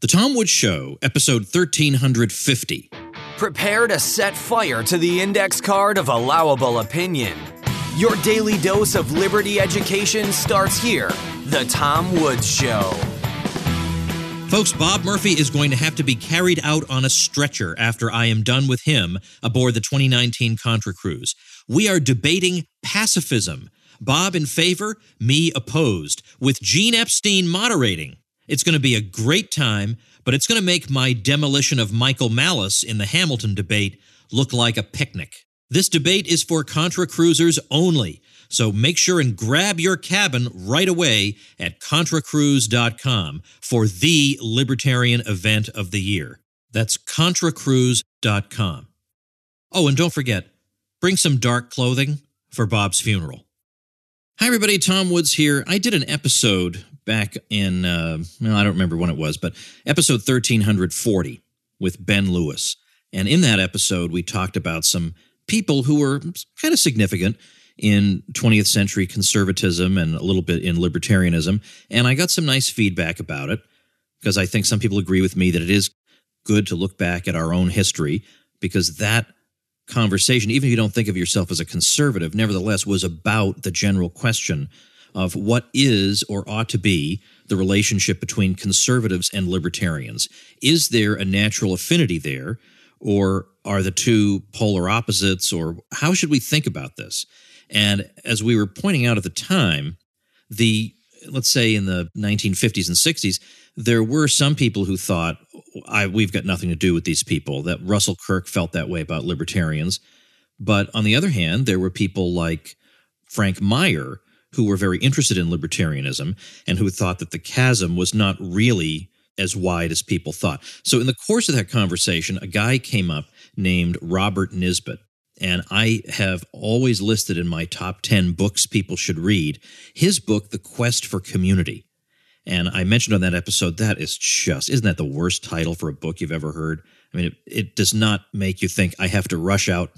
The Tom Woods Show, episode 1350. Prepare to set fire to the index card of allowable opinion. Your daily dose of liberty education starts here. The Tom Woods Show. Folks, Bob Murphy is going to have to be carried out on a stretcher after I am done with him aboard the 2019 Contra Cruise. We are debating pacifism. Bob in favor, me opposed, with Gene Epstein moderating. It's going to be a great time, but it's going to make my demolition of Michael Malice in the Hamilton debate look like a picnic. This debate is for Contra Cruisers only, so make sure and grab your cabin right away at ContraCruise.com for the libertarian event of the year. That's ContraCruise.com. Oh, and don't forget, bring some dark clothing for Bob's funeral. Hi, everybody. Tom Woods here. I did an episode back in, uh, well, I don't remember when it was, but episode 1340 with Ben Lewis. And in that episode, we talked about some people who were kind of significant in 20th century conservatism and a little bit in libertarianism. And I got some nice feedback about it because I think some people agree with me that it is good to look back at our own history because that conversation, even if you don't think of yourself as a conservative, nevertheless was about the general question of what is or ought to be the relationship between conservatives and libertarians. Is there a natural affinity there, or are the two polar opposites, or how should we think about this? And as we were pointing out at the time, the let's say in the 1950s and 60s, there were some people who thought, we've got nothing to do with these people, that Russell Kirk felt that way about libertarians. But on the other hand, there were people like Frank Meyer who were very interested in libertarianism and who thought that the chasm was not really as wide as people thought. So, in the course of that conversation, a guy came up named Robert Nisbet. And I have always listed in my top 10 books people should read his book, The Quest for Community. And I mentioned on that episode, that is just, isn't that the worst title for a book you've ever heard? I mean, it, it does not make you think I have to rush out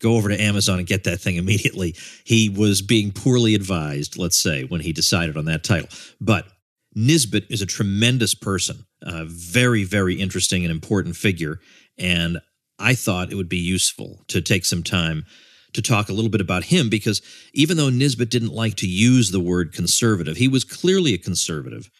go over to Amazon and get that thing immediately. He was being poorly advised, let's say, when he decided on that title. But Nisbet is a tremendous person, a very, very interesting and important figure. And I thought it would be useful to take some time to talk a little bit about him because even though Nisbet didn't like to use the word conservative, he was clearly a conservative.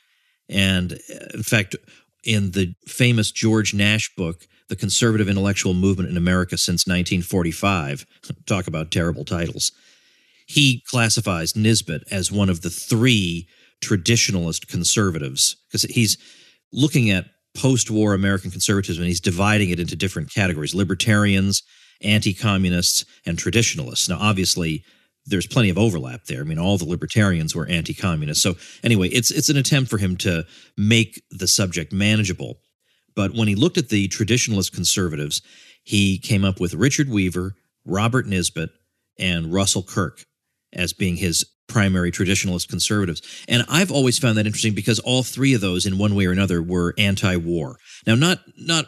And uh, in fact, in the famous George Nash book, The Conservative Intellectual Movement in America Since 1945. Talk about terrible titles. He classifies Nisbet as one of the three traditionalist conservatives because he's looking at post war American conservatism and he's dividing it into different categories libertarians, anti communists, and traditionalists. Now, obviously, there's plenty of overlap there. I mean, all the libertarians were anti-communist. So anyway, it's it's an attempt for him to make the subject manageable. But when he looked at the traditionalist conservatives, he came up with Richard Weaver, Robert Nisbet, and Russell Kirk as being his primary traditionalist conservatives. And I've always found that interesting because all three of those in one way or another were anti-war. Now not not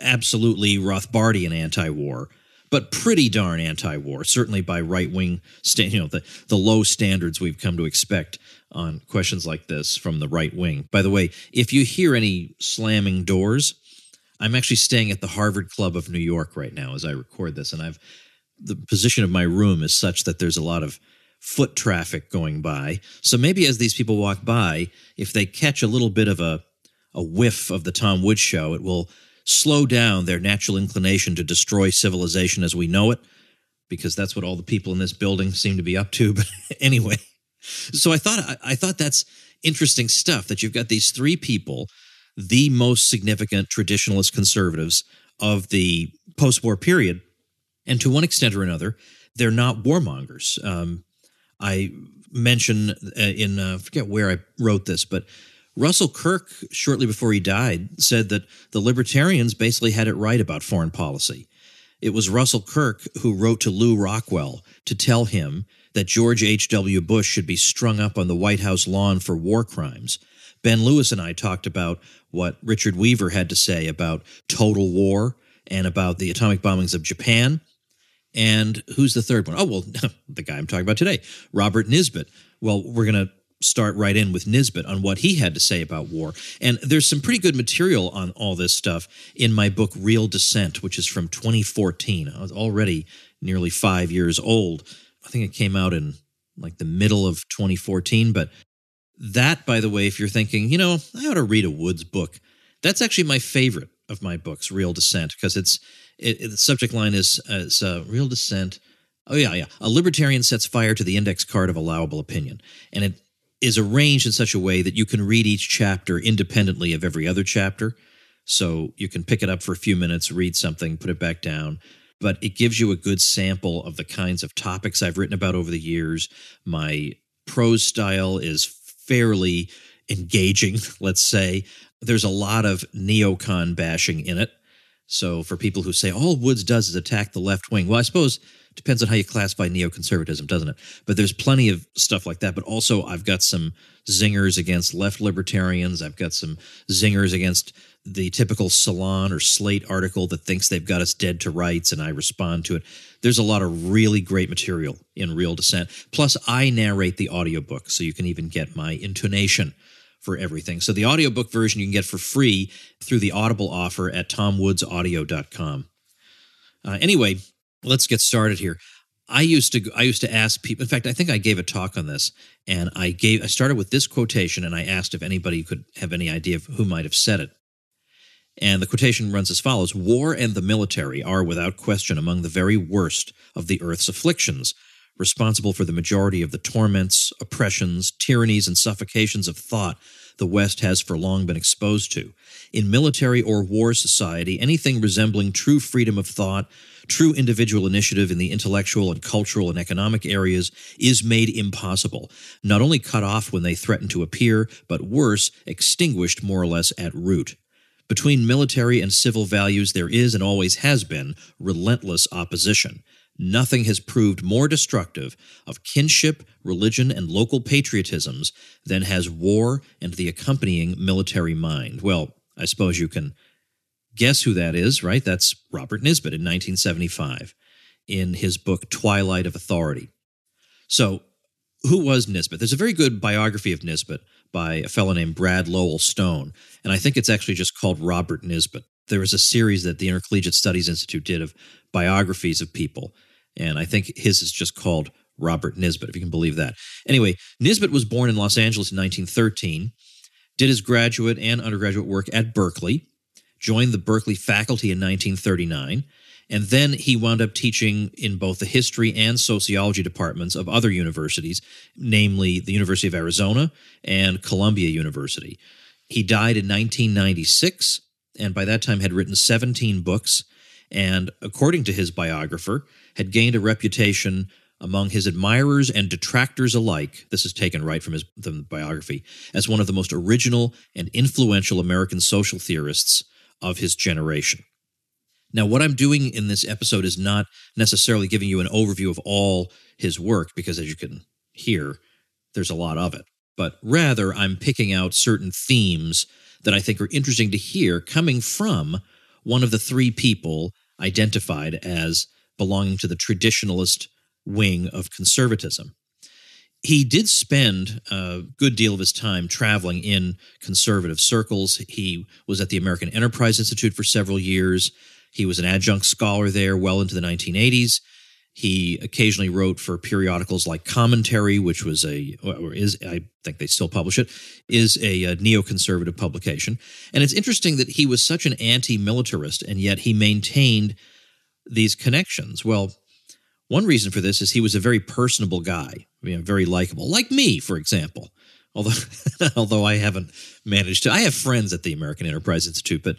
absolutely Rothbardian anti-war, but pretty darn anti-war, certainly by right-wing, you know, the, the low standards we've come to expect on questions like this from the right wing. By the way, if you hear any slamming doors, I'm actually staying at the Harvard Club of New York right now as I record this, and I've the position of my room is such that there's a lot of foot traffic going by. So maybe as these people walk by, if they catch a little bit of a a whiff of the Tom Woods show, it will slow down their natural inclination to destroy civilization as we know it, because that's what all the people in this building seem to be up to. But anyway, so I thought I thought that's interesting stuff that you've got these three people, the most significant traditionalist conservatives of the post-war period, and to one extent or another, they're not warmongers. Um, I mention uh, in uh, forget where I wrote this, but Russell Kirk, shortly before he died, said that the libertarians basically had it right about foreign policy. It was Russell Kirk who wrote to Lew Rockwell to tell him that George H.W. Bush should be strung up on the White House lawn for war crimes. Ben Lewis and I talked about what Richard Weaver had to say about total war and about the atomic bombings of Japan. And who's the third one? Oh, well, the guy I'm talking about today, Robert Nisbet. Well, we're going to start right in with Nisbet on what he had to say about war. And there's some pretty good material on all this stuff in my book, Real Dissent, which is from 2014. I was already nearly five years old. I think it came out in like the middle of 2014. But that, by the way, if you're thinking, you know, I ought to read a Woods book, that's actually my favorite of my books, Real Dissent, because it's it, it, the subject line is, is uh, Real Dissent. Oh, yeah, yeah. A libertarian sets fire to the index card of allowable opinion. And it is arranged in such a way that you can read each chapter independently of every other chapter. So you can pick it up for a few minutes, read something, put it back down. But it gives you a good sample of the kinds of topics I've written about over the years. My prose style is fairly engaging, let's say. There's a lot of neocon bashing in it. So for people who say all Woods does is attack the left wing, well, I suppose Depends on how you classify neoconservatism, doesn't it? But there's plenty of stuff like that. But also, I've got some zingers against left libertarians. I've got some zingers against the typical Salon or Slate article that thinks they've got us dead to rights, and I respond to it. There's a lot of really great material in Real Dissent. Plus, I narrate the audiobook, so you can even get my intonation for everything. So the audiobook version you can get for free through the Audible offer at tomwoodsaudio.com. Uh, anyway, let's get started here. I used to I used to ask people. In fact, I think I gave a talk on this, and I gave I started with this quotation, and I asked if anybody could have any idea of who might have said it. And the quotation runs as follows: "War and the military are, without question, among the very worst of the earth's afflictions, responsible for the majority of the torments, oppressions, tyrannies, and suffocations of thought the West has for long been exposed to. In military or war society, anything resembling true freedom of thought." True individual initiative in the intellectual and cultural and economic areas is made impossible, not only cut off when they threaten to appear, but worse, extinguished more or less at root. Between military and civil values, there is and always has been relentless opposition. Nothing has proved more destructive of kinship, religion, and local patriotisms than has war and the accompanying military mind. Well, I suppose you can Guess who that is, right? That's Robert Nisbet in 1975 in his book Twilight of Authority. So, who was Nisbet? There's a very good biography of Nisbet by a fellow named Brad Lowell Stone, and I think it's actually just called Robert Nisbet. There was a series that the Intercollegiate Studies Institute did of biographies of people, and I think his is just called Robert Nisbet, if you can believe that. Anyway, Nisbet was born in Los Angeles in 1913, did his graduate and undergraduate work at Berkeley, joined the Berkeley faculty in 1939, and then he wound up teaching in both the history and sociology departments of other universities, namely the University of Arizona and Columbia University. He died in 1996, and by that time had written 17 books, and according to his biographer, had gained a reputation among his admirers and detractors alike, this is taken right from his biography, as one of the most original and influential American social theorists of his generation. Now, what I'm doing in this episode is not necessarily giving you an overview of all his work, because as you can hear, there's a lot of it, but rather I'm picking out certain themes that I think are interesting to hear coming from one of the three people identified as belonging to the traditionalist wing of conservatism he did spend a good deal of his time traveling in conservative circles. He was at the American Enterprise Institute for several years. He was an adjunct scholar there well into the 1980s. He occasionally wrote for periodicals like Commentary, which was a, or is, I think they still publish it, is a, a neoconservative publication. And it's interesting that he was such an anti militarist, and yet he maintained these connections. Well, one reason for this is he was a very personable guy, you know, very likable, like me, for example. Although, although I haven't managed to, I have friends at the American Enterprise Institute, but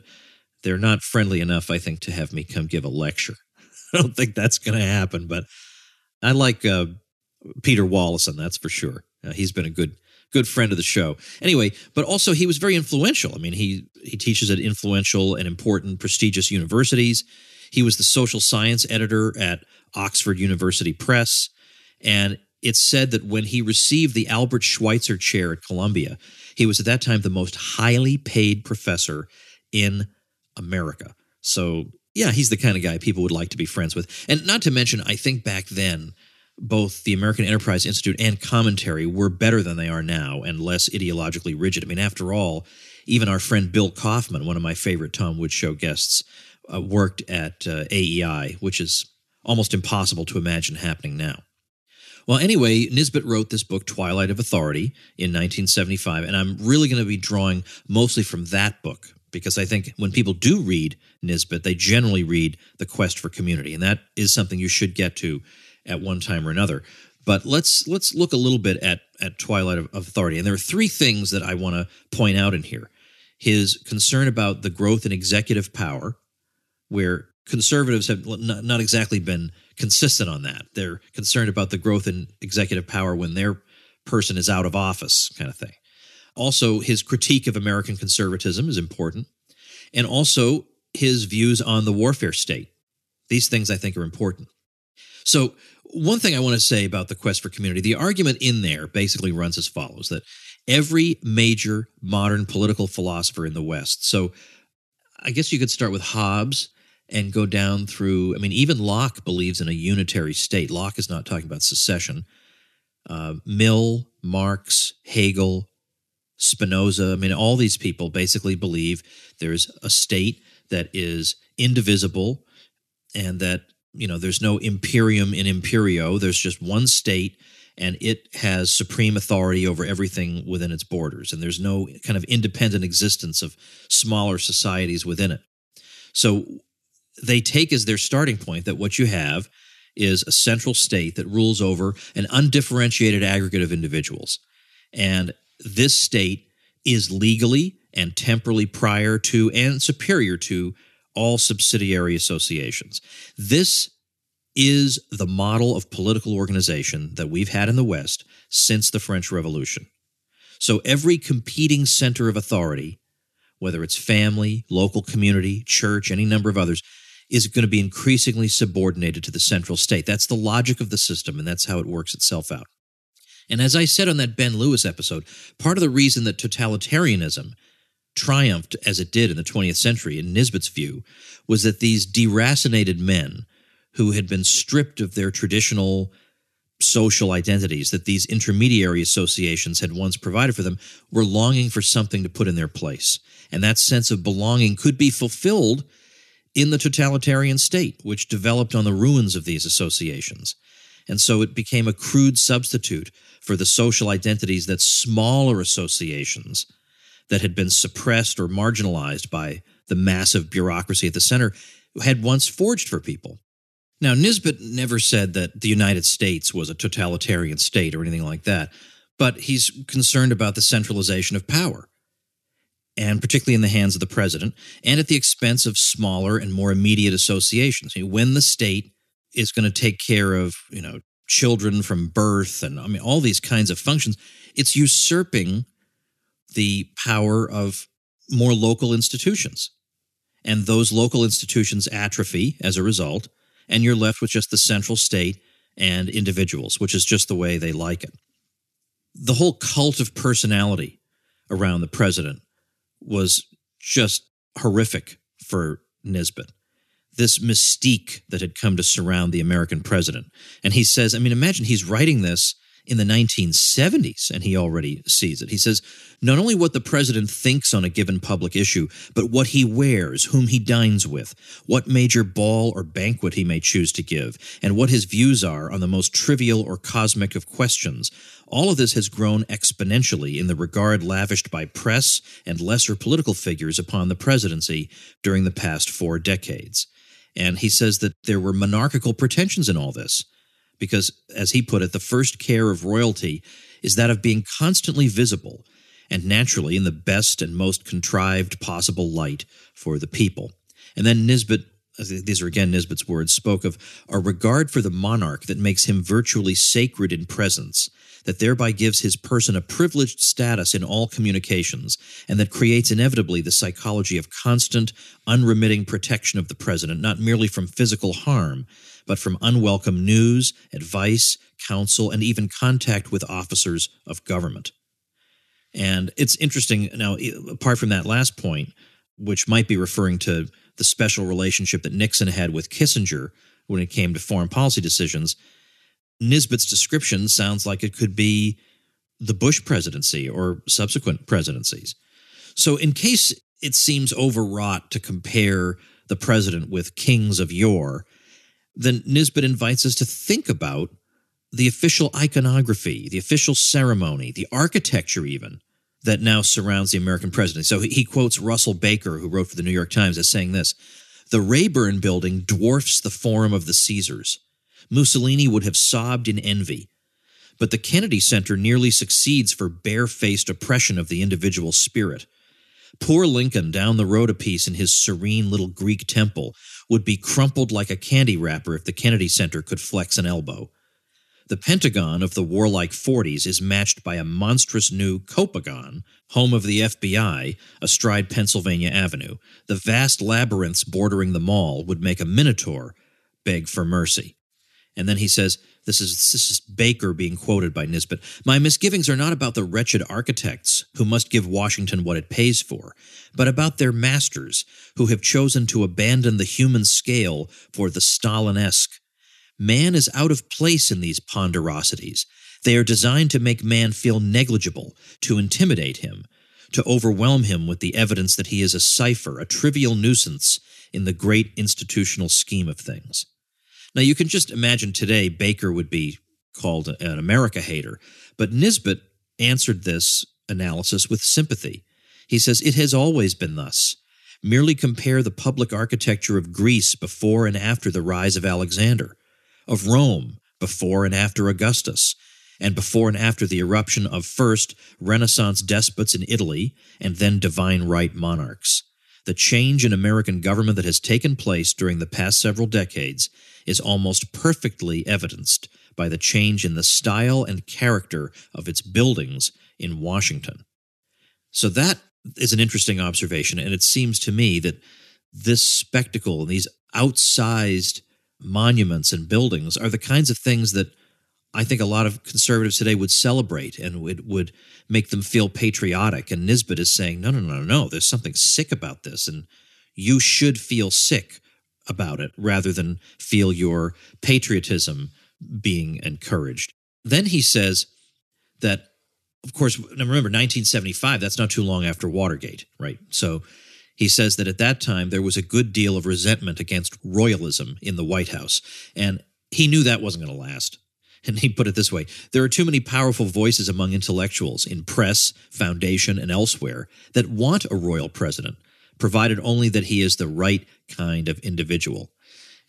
they're not friendly enough, I think, to have me come give a lecture. I don't think that's going to happen, but I like uh, Peter Wallison, that's for sure. Uh, he's been a good good friend of the show. Anyway, but also he was very influential. I mean, he he teaches at influential and important prestigious universities. He was the social science editor at Oxford University Press. And it's said that when he received the Albert Schweitzer Chair at Columbia, he was at that time the most highly paid professor in America. So, yeah, he's the kind of guy people would like to be friends with. And not to mention, I think back then, both the American Enterprise Institute and commentary were better than they are now and less ideologically rigid. I mean, after all, even our friend Bill Kauffman, one of my favorite Tom Woods show guests, uh, worked at uh, AEI, which is almost impossible to imagine happening now. Well, anyway, Nisbet wrote this book, Twilight of Authority, in 1975, and I'm really going to be drawing mostly from that book because I think when people do read Nisbet, they generally read The Quest for Community, and that is something you should get to at one time or another. But let's let's look a little bit at at Twilight of, of Authority, and there are three things that I want to point out in here: his concern about the growth in executive power, where conservatives have not, not exactly been consistent on that. They're concerned about the growth in executive power when their person is out of office, kind of thing. Also, his critique of American conservatism is important, and also his views on the warfare state. These things I think are important. So, one thing I want to say about the quest for community the argument in there basically runs as follows that every major modern political philosopher in the West, so I guess you could start with Hobbes and go down through. I mean, even Locke believes in a unitary state. Locke is not talking about secession. Uh, Mill, Marx, Hegel, Spinoza. I mean, all these people basically believe there's a state that is indivisible and that, you know, there's no imperium in imperio. There's just one state and it has supreme authority over everything within its borders. And there's no kind of independent existence of smaller societies within it. So they take as their starting point that what you have is a central state that rules over an undifferentiated aggregate of individuals. And this state is legally and temporally prior to and superior to all subsidiary associations. This is the model of political organization that we've had in the West since the French Revolution. So every competing center of authority, whether it's family, local community, church, any number of others, is going to be increasingly subordinated to the central state. That's the logic of the system, and that's how it works itself out. And as I said on that Ben Lewis episode, part of the reason that totalitarianism triumphed as it did in the 20th century, in Nisbet's view, was that these deracinated men who had been stripped of their traditional social identities that these intermediary associations had once provided for them were longing for something to put in their place. And that sense of belonging could be fulfilled in the totalitarian state, which developed on the ruins of these associations. And so it became a crude substitute for the social identities that smaller associations that had been suppressed or marginalized by the massive bureaucracy at the center had once forged for people. Now, Nisbet never said that the United States was a totalitarian state or anything like that, but he's concerned about the centralization of power, and particularly in the hands of the president, and at the expense of smaller and more immediate associations. When the state is going to take care of, you know, children from birth and I mean all these kinds of functions, it's usurping the power of more local institutions. And those local institutions atrophy as a result, and you're left with just the central state and individuals, which is just the way they like it. The whole cult of personality around the president was just horrific for Nisbet this mystique that had come to surround the American president. And he says, I mean, imagine he's writing this in the 1970s and he already sees it. He says, not only what the president thinks on a given public issue, but what he wears, whom he dines with, what major ball or banquet he may choose to give, and what his views are on the most trivial or cosmic of questions. All of this has grown exponentially in the regard lavished by press and lesser political figures upon the presidency during the past four decades. And he says that there were monarchical pretensions in all this, because, as he put it, the first care of royalty is that of being constantly visible and naturally in the best and most contrived possible light for the people. And then Nisbet, uh, these are again Nisbet's words, spoke of a regard for the monarch that makes him virtually sacred in presence that thereby gives his person a privileged status in all communications, and that creates inevitably the psychology of constant, unremitting protection of the president, not merely from physical harm, but from unwelcome news, advice, counsel, and even contact with officers of government. And it's interesting now, apart from that last point, which might be referring to the special relationship that Nixon had with Kissinger when it came to foreign policy decisions, Nisbet's description sounds like it could be the Bush presidency or subsequent presidencies. So, in case it seems overwrought to compare the president with kings of yore, then Nisbet invites us to think about the official iconography, the official ceremony, the architecture, even that now surrounds the American presidency. So he quotes Russell Baker, who wrote for the New York Times, as saying this The Rayburn building dwarfs the Forum of the Caesars. Mussolini would have sobbed in envy. But the Kennedy Center nearly succeeds for barefaced oppression of the individual spirit. Poor Lincoln down the road a piece in his serene little Greek temple would be crumpled like a candy wrapper if the Kennedy Center could flex an elbow. The Pentagon of the warlike 40s is matched by a monstrous new Copagon, home of the FBI, astride Pennsylvania Avenue. The vast labyrinths bordering the mall would make a minotaur beg for mercy. And then he says, this is, this is Baker being quoted by Nisbet. My misgivings are not about the wretched architects who must give Washington what it pays for, but about their masters who have chosen to abandon the human scale for the Stalinesque. Man is out of place in these ponderosities. They are designed to make man feel negligible, to intimidate him, to overwhelm him with the evidence that he is a cipher, a trivial nuisance in the great institutional scheme of things. Now, you can just imagine today Baker would be called an America hater, but Nisbet answered this analysis with sympathy. He says, It has always been thus. Merely compare the public architecture of Greece before and after the rise of Alexander, of Rome before and after Augustus, and before and after the eruption of first Renaissance despots in Italy and then divine right monarchs. The change in American government that has taken place during the past several decades is almost perfectly evidenced by the change in the style and character of its buildings in Washington. So that is an interesting observation, and it seems to me that this spectacle, and these outsized monuments and buildings, are the kinds of things that I think a lot of conservatives today would celebrate and would would make them feel patriotic. And Nisbet is saying, no, no, no, no, there's something sick about this, and you should feel sick about it rather than feel your patriotism being encouraged. Then he says that, of course, remember 1975, that's not too long after Watergate, right? So he says that at that time there was a good deal of resentment against royalism in the White House. And he knew that wasn't going to last. And he put it this way there are too many powerful voices among intellectuals in press, foundation, and elsewhere that want a royal president provided only that he is the right kind of individual.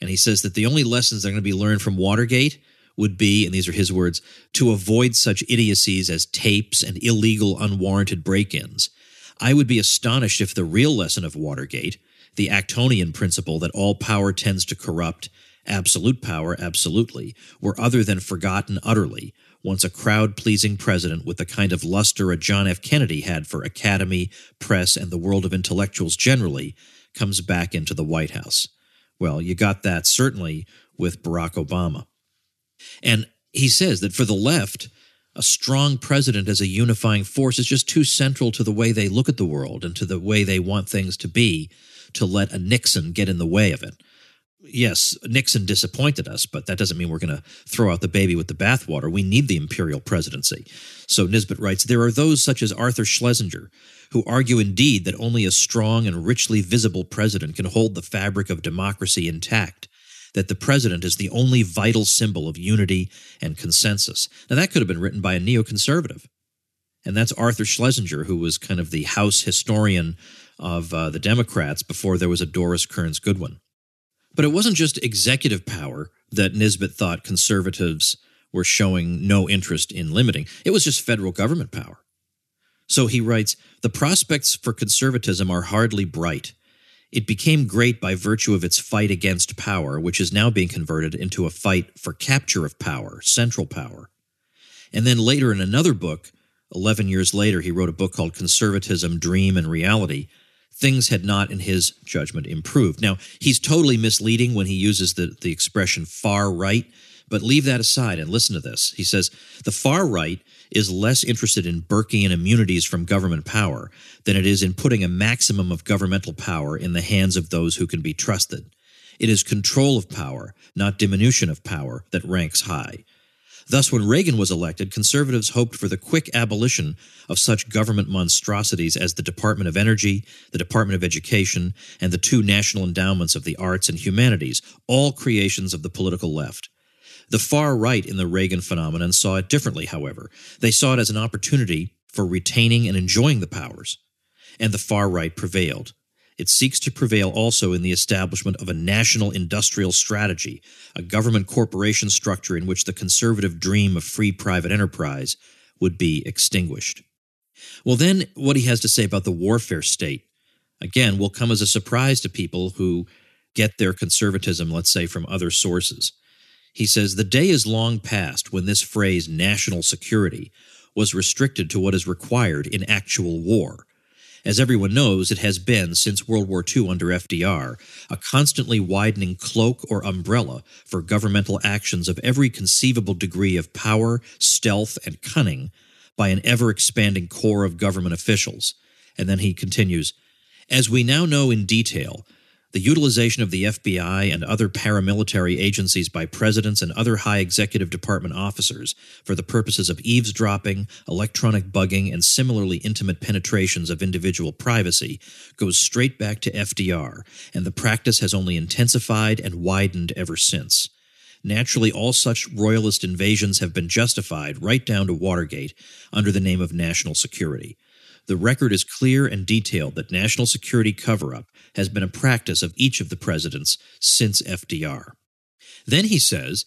And he says that the only lessons that are going to be learned from Watergate would be, and these are his words, to avoid such idiocies as tapes and illegal, unwarranted break ins. I would be astonished if the real lesson of Watergate, the Actonian principle that all power tends to corrupt absolute power absolutely, were other than forgotten utterly, once a crowd pleasing president with the kind of luster a John F. Kennedy had for academy, press, and the world of intellectuals generally comes back into the White House. Well, you got that certainly with Barack Obama. And he says that for the left, a strong president as a unifying force is just too central to the way they look at the world and to the way they want things to be to let a Nixon get in the way of it yes, Nixon disappointed us, but that doesn't mean we're going to throw out the baby with the bathwater. We need the imperial presidency. So Nisbet writes There are those such as Arthur Schlesinger who argue indeed that only a strong and richly visible president can hold the fabric of democracy intact, that the president is the only vital symbol of unity and consensus. Now, that could have been written by a neoconservative. And that's Arthur Schlesinger, who was kind of the House historian of uh, the Democrats before there was a Doris Kearns Goodwin. But it wasn't just executive power that Nisbet thought conservatives were showing no interest in limiting, it was just federal government power. So he writes The prospects for conservatism are hardly bright. It became great by virtue of its fight against power, which is now being converted into a fight for capture of power, central power. And then later in another book, 11 years later, he wrote a book called Conservatism, Dream, and Reality, things had not, in his judgment, improved. Now, he's totally misleading when he uses the, the expression far right, but leave that aside and listen to this. He says the far right is less interested in Burkean immunities from government power than it is in putting a maximum of governmental power in the hands of those who can be trusted. It is control of power, not diminution of power, that ranks high. Thus, when Reagan was elected, conservatives hoped for the quick abolition of such government monstrosities as the Department of Energy, the Department of Education, and the two national endowments of the arts and humanities, all creations of the political left. The far right in the Reagan phenomenon saw it differently, however. They saw it as an opportunity for retaining and enjoying the powers. And the far right prevailed. It seeks to prevail also in the establishment of a national industrial strategy, a government corporation structure in which the conservative dream of free private enterprise would be extinguished. Well, then, what he has to say about the warfare state, again, will come as a surprise to people who get their conservatism, let's say, from other sources. He says, The day is long past when this phrase, national security, was restricted to what is required in actual war as everyone knows, it has been, since World War II under FDR, a constantly widening cloak or umbrella for governmental actions of every conceivable degree of power, stealth, and cunning by an ever expanding corps of government officials. And then he continues As we now know in detail, the utilization of the FBI and other paramilitary agencies by presidents and other high executive department officers for the purposes of eavesdropping, electronic bugging, and similarly intimate penetrations of individual privacy goes straight back to FDR, and the practice has only intensified and widened ever since. Naturally, all such royalist invasions have been justified right down to Watergate under the name of national security. The record is clear and detailed that national security cover up has been a practice of each of the presidents since FDR. Then he says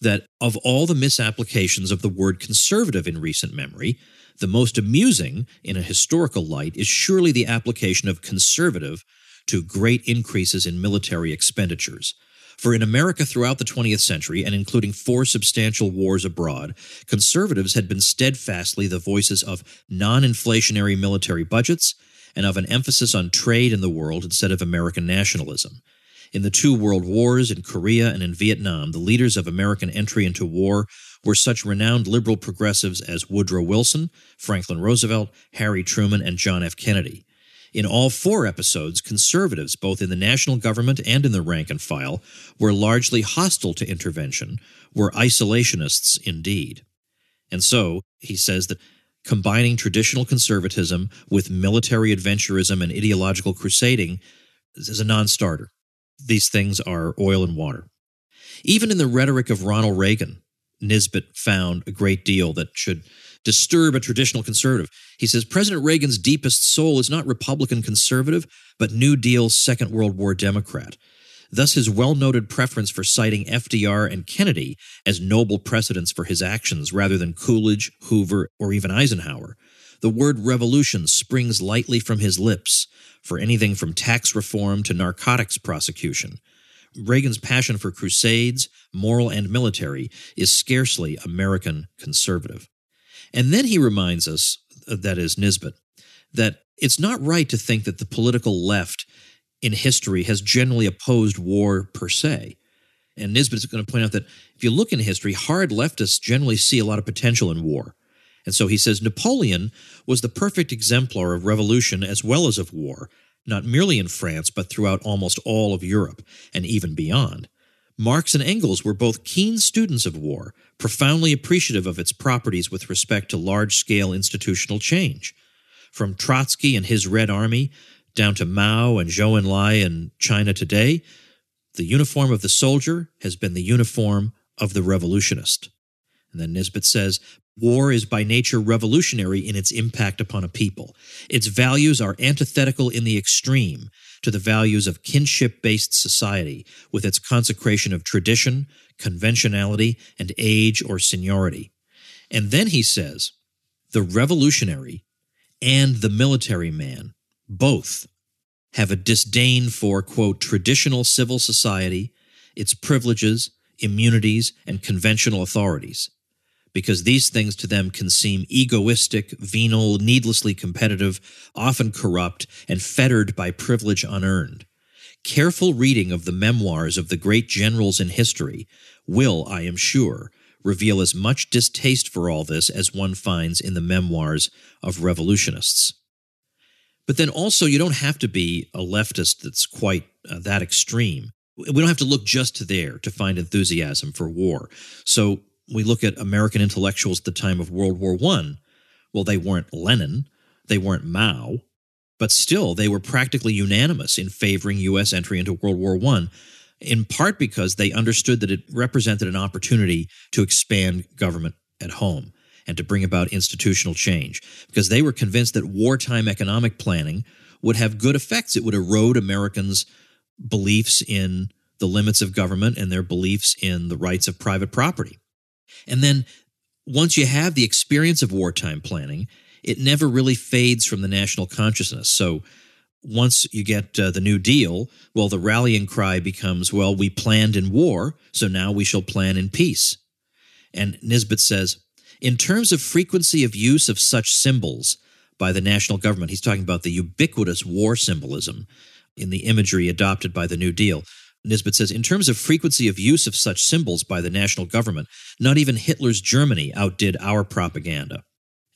that of all the misapplications of the word conservative in recent memory, the most amusing in a historical light is surely the application of conservative to great increases in military expenditures. For in America throughout the 20th century, and including four substantial wars abroad, conservatives had been steadfastly the voices of non inflationary military budgets and of an emphasis on trade in the world instead of American nationalism. In the two world wars, in Korea and in Vietnam, the leaders of American entry into war were such renowned liberal progressives as Woodrow Wilson, Franklin Roosevelt, Harry Truman, and John F. Kennedy. In all four episodes, conservatives, both in the national government and in the rank and file, were largely hostile to intervention, were isolationists indeed. And so, he says that combining traditional conservatism with military adventurism and ideological crusading is a non starter. These things are oil and water. Even in the rhetoric of Ronald Reagan, Nisbet found a great deal that should disturb a traditional conservative. He says President Reagan's deepest soul is not Republican conservative, but New Deal Second World War Democrat. Thus, his well noted preference for citing FDR and Kennedy as noble precedents for his actions rather than Coolidge, Hoover, or even Eisenhower. The word revolution springs lightly from his lips for anything from tax reform to narcotics prosecution. Reagan's passion for crusades, moral and military, is scarcely American conservative. And then he reminds us, uh, that is Nisbet, that it's not right to think that the political left in history has generally opposed war per se. And Nisbet is going to point out that if you look in history, hard leftists generally see a lot of potential in war. And so he says Napoleon was the perfect exemplar of revolution as well as of war, not merely in France, but throughout almost all of Europe and even beyond. Marx and Engels were both keen students of war, profoundly appreciative of its properties with respect to large scale institutional change. From Trotsky and his Red Army down to Mao and Zhou Enlai in China today, the uniform of the soldier has been the uniform of the revolutionist. And then Nisbet says, War is by nature revolutionary in its impact upon a people. Its values are antithetical in the extreme to the values of kinship based society, with its consecration of tradition, conventionality, and age or seniority. And then he says, the revolutionary and the military man both have a disdain for, quote, traditional civil society, its privileges, immunities, and conventional authorities, because these things to them can seem egoistic, venal, needlessly competitive, often corrupt, and fettered by privilege unearned. Careful reading of the memoirs of the great generals in history will, I am sure, reveal as much distaste for all this as one finds in the memoirs of revolutionists. But then also, you don't have to be a leftist that's quite uh, that extreme. We don't have to look just there to find enthusiasm for war. So we look at American intellectuals at the time of World War One. Well, they weren't Lenin, they weren't Mao, but still they were practically unanimous in favoring U.S. entry into World War One, in part because they understood that it represented an opportunity to expand government at home and to bring about institutional change, because they were convinced that wartime economic planning would have good effects. It would erode Americans' beliefs in the limits of government and their beliefs in the rights of private property. And then once you have the experience of wartime planning, it never really fades from the national consciousness. So once you get uh, the New Deal, well, the rallying cry becomes, well, we planned in war, so now we shall plan in peace. And Nisbet says, in terms of frequency of use of such symbols by the national government, he's talking about the ubiquitous war symbolism in the imagery adopted by the New Deal. Nisbet says, in terms of frequency of use of such symbols by the national government, not even Hitler's Germany outdid our propaganda.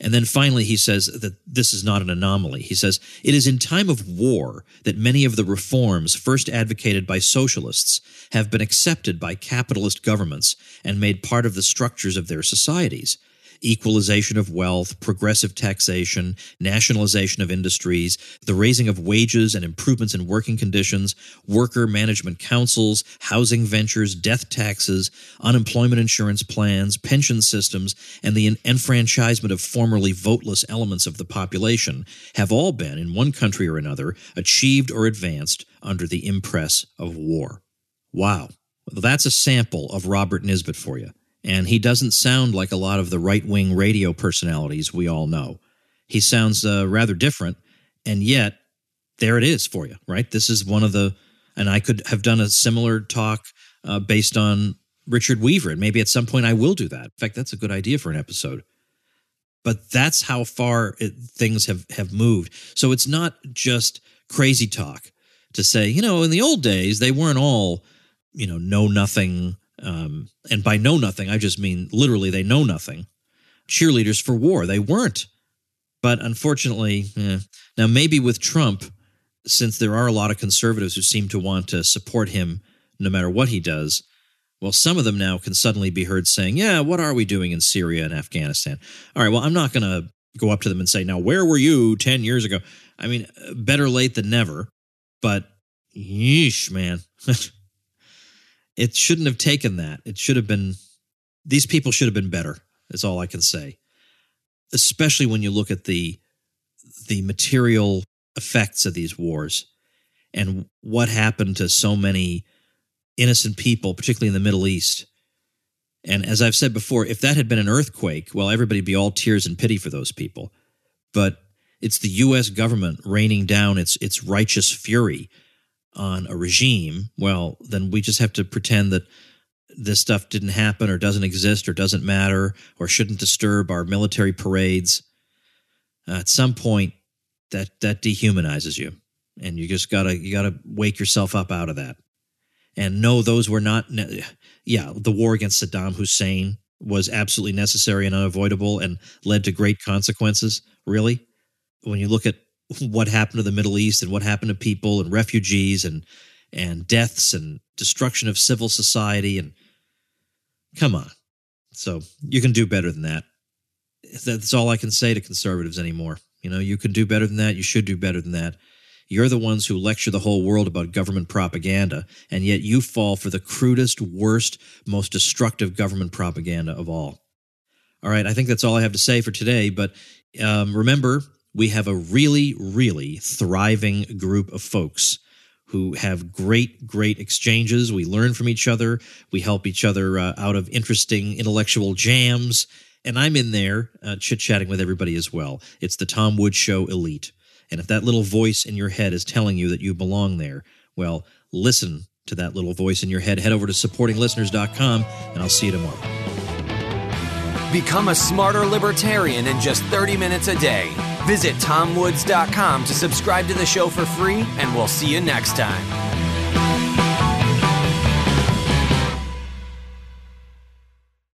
And then finally, he says that this is not an anomaly. He says, it is in time of war that many of the reforms first advocated by socialists have been accepted by capitalist governments and made part of the structures of their societies equalization of wealth, progressive taxation, nationalization of industries, the raising of wages and improvements in working conditions, worker management councils, housing ventures, death taxes, unemployment insurance plans, pension systems, and the enfranchisement of formerly voteless elements of the population have all been, in one country or another, achieved or advanced under the impress of war. Wow. That's a sample of Robert Nisbet for you and he doesn't sound like a lot of the right wing radio personalities we all know. He sounds uh, rather different, and yet there it is for you, right? This is one of the, and I could have done a similar talk uh, based on Richard Weaver, and maybe at some point I will do that. In fact, that's a good idea for an episode. But that's how far it, things have have moved. So it's not just crazy talk to say, you know, in the old days they weren't all, you know, know nothing um, and by know nothing, I just mean literally they know nothing. Cheerleaders for war, they weren't. But unfortunately, eh, now maybe with Trump, since there are a lot of conservatives who seem to want to support him no matter what he does, well, some of them now can suddenly be heard saying, Yeah, what are we doing in Syria and Afghanistan? All right, well, I'm not going to go up to them and say, Now, where were you 10 years ago? I mean, better late than never, but yeesh, man. it shouldn't have taken that. It should have been, these people should have been better, is all I can say. Especially when you look at the, the material effects of these wars and what happened to so many innocent people, particularly in the Middle East. And as I've said before, if that had been an earthquake, well, everybody'd be all tears and pity for those people. But it's the U.S. government raining down its its righteous fury on a regime, well, then we just have to pretend that this stuff didn't happen or doesn't exist or doesn't matter or shouldn't disturb our military parades. Uh, at some point, that that dehumanizes you, and you just gotta you gotta wake yourself up out of that, and no, those were not. Ne- yeah, the war against Saddam Hussein was absolutely necessary and unavoidable, and led to great consequences. Really, when you look at what happened to the Middle East and what happened to people and refugees and and deaths and destruction of civil society and come on. So you can do better than that. That's all I can say to conservatives anymore. You know, you can do better than that. You should do better than that. You're the ones who lecture the whole world about government propaganda, and yet you fall for the crudest, worst, most destructive government propaganda of all. All right, I think that's all I have to say for today. But um, remember, we have a really, really thriving group of folks who have great, great exchanges. We learn from each other. We help each other uh, out of interesting intellectual jams. And I'm in there uh, chit chatting with everybody as well. It's the Tom Wood Show Elite. And if that little voice in your head is telling you that you belong there, well, listen to that little voice in your head. Head over to supportinglisteners.com, and I'll see you tomorrow. Become a smarter libertarian in just 30 minutes a day. Visit tomwoods.com to subscribe to the show for free, and we'll see you next time.